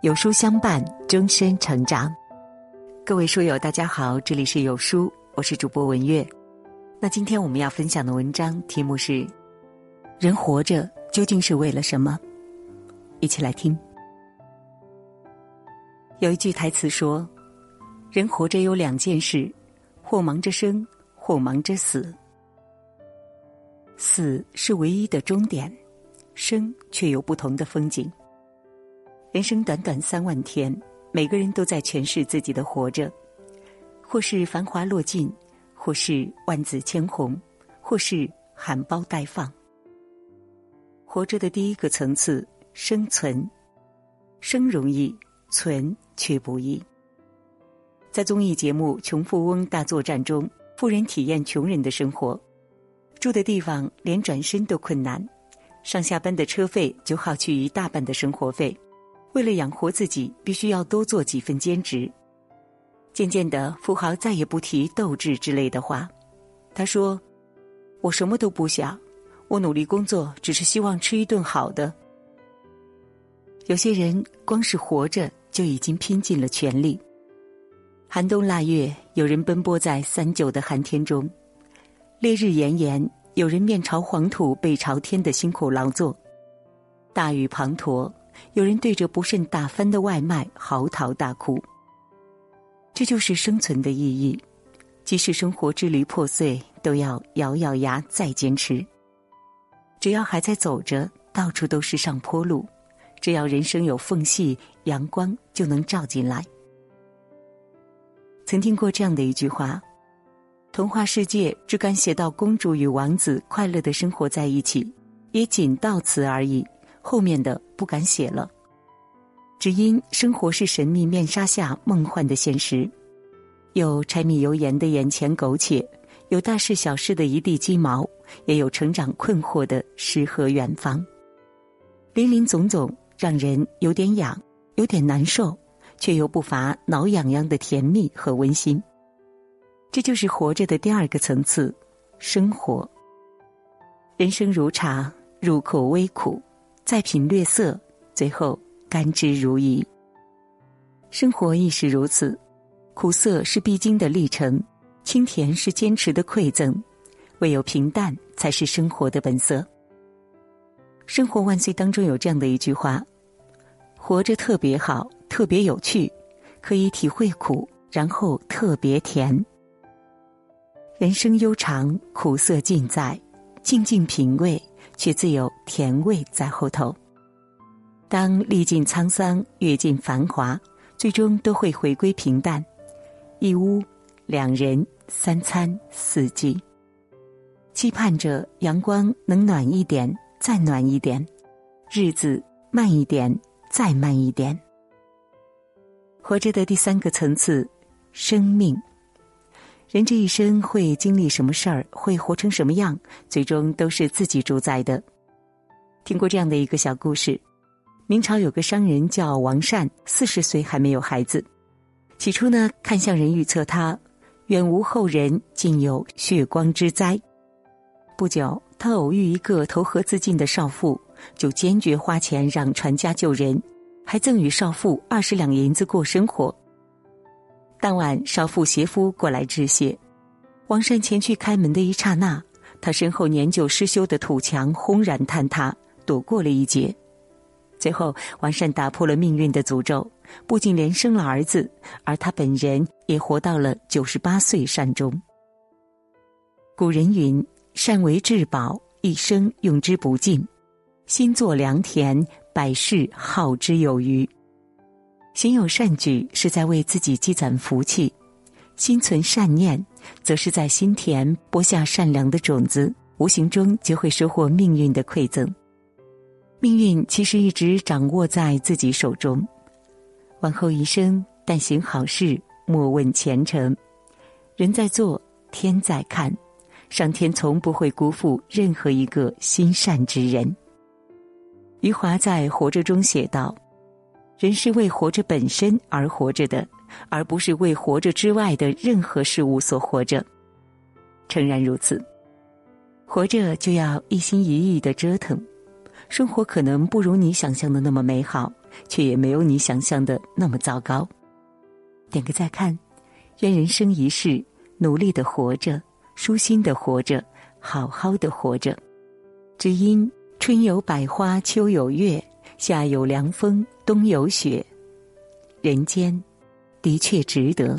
有书相伴，终身成长。各位书友，大家好，这里是有书，我是主播文月。那今天我们要分享的文章题目是：人活着究竟是为了什么？一起来听。有一句台词说：“人活着有两件事，或忙着生，或忙着死。死是唯一的终点，生却有不同的风景。”人生短短三万天，每个人都在诠释自己的活着，或是繁华落尽，或是万紫千红，或是含苞待放。活着的第一个层次，生存，生容易，存却不易。在综艺节目《穷富翁大作战》中，富人体验穷人的生活，住的地方连转身都困难，上下班的车费就耗去一大半的生活费。为了养活自己，必须要多做几份兼职。渐渐的，富豪再也不提斗志之类的话。他说：“我什么都不想，我努力工作，只是希望吃一顿好的。”有些人光是活着就已经拼尽了全力。寒冬腊月，有人奔波在三九的寒天中；烈日炎炎，有人面朝黄土背朝天的辛苦劳作；大雨滂沱。有人对着不慎打翻的外卖嚎啕大哭。这就是生存的意义，即使生活支离破碎，都要咬咬牙再坚持。只要还在走着，到处都是上坡路；只要人生有缝隙，阳光就能照进来。曾听过这样的一句话：童话世界只敢写到公主与王子快乐的生活在一起，也仅到此而已。后面的不敢写了，只因生活是神秘面纱下梦幻的现实，有柴米油盐的眼前苟且，有大事小事的一地鸡毛，也有成长困惑的诗和远方。林林总总，让人有点痒，有点难受，却又不乏挠痒痒的甜蜜和温馨。这就是活着的第二个层次，生活。人生如茶，入口微苦。再品略色，最后甘之如饴。生活亦是如此，苦涩是必经的历程，清甜是坚持的馈赠，唯有平淡才是生活的本色。生活万岁当中有这样的一句话：活着特别好，特别有趣，可以体会苦，然后特别甜。人生悠长，苦涩尽在，静静品味。却自有甜味在后头。当历尽沧桑，阅尽繁华，最终都会回归平淡。一屋两人，三餐四季，期盼着阳光能暖一点，再暖一点；日子慢一点，再慢一点。活着的第三个层次，生命。人这一生会经历什么事儿，会活成什么样，最终都是自己主宰的。听过这样的一个小故事：明朝有个商人叫王善，四十岁还没有孩子。起初呢，看相人预测他远无后人，竟有血光之灾。不久，他偶遇一个投河自尽的少妇，就坚决花钱让船家救人，还赠与少妇二十两银子过生活。当晚，少妇携夫过来致谢。王善前去开门的一刹那，他身后年久失修的土墙轰然坍塌，躲过了一劫。最后，王善打破了命运的诅咒，不仅连生了儿子，而他本人也活到了九十八岁善终。古人云：“善为至宝，一生用之不尽；心作良田，百世耗之有余。”行有善举，是在为自己积攒福气；心存善念，则是在心田播下善良的种子，无形中就会收获命运的馈赠。命运其实一直掌握在自己手中。往后余生，但行好事，莫问前程。人在做，天在看，上天从不会辜负任何一个心善之人。余华在《活着》中写道。人是为活着本身而活着的而不是为活着之外的任何事物所活着。诚然如此。活着就要一心一意的折腾生活可能不如你想象的那么美好却也没有你想象的那么糟糕。点个再看愿人生一世努力的活着舒心的活着好好的活着。只因春有百花秋有月夏有凉风冬有雪。人间的确值得。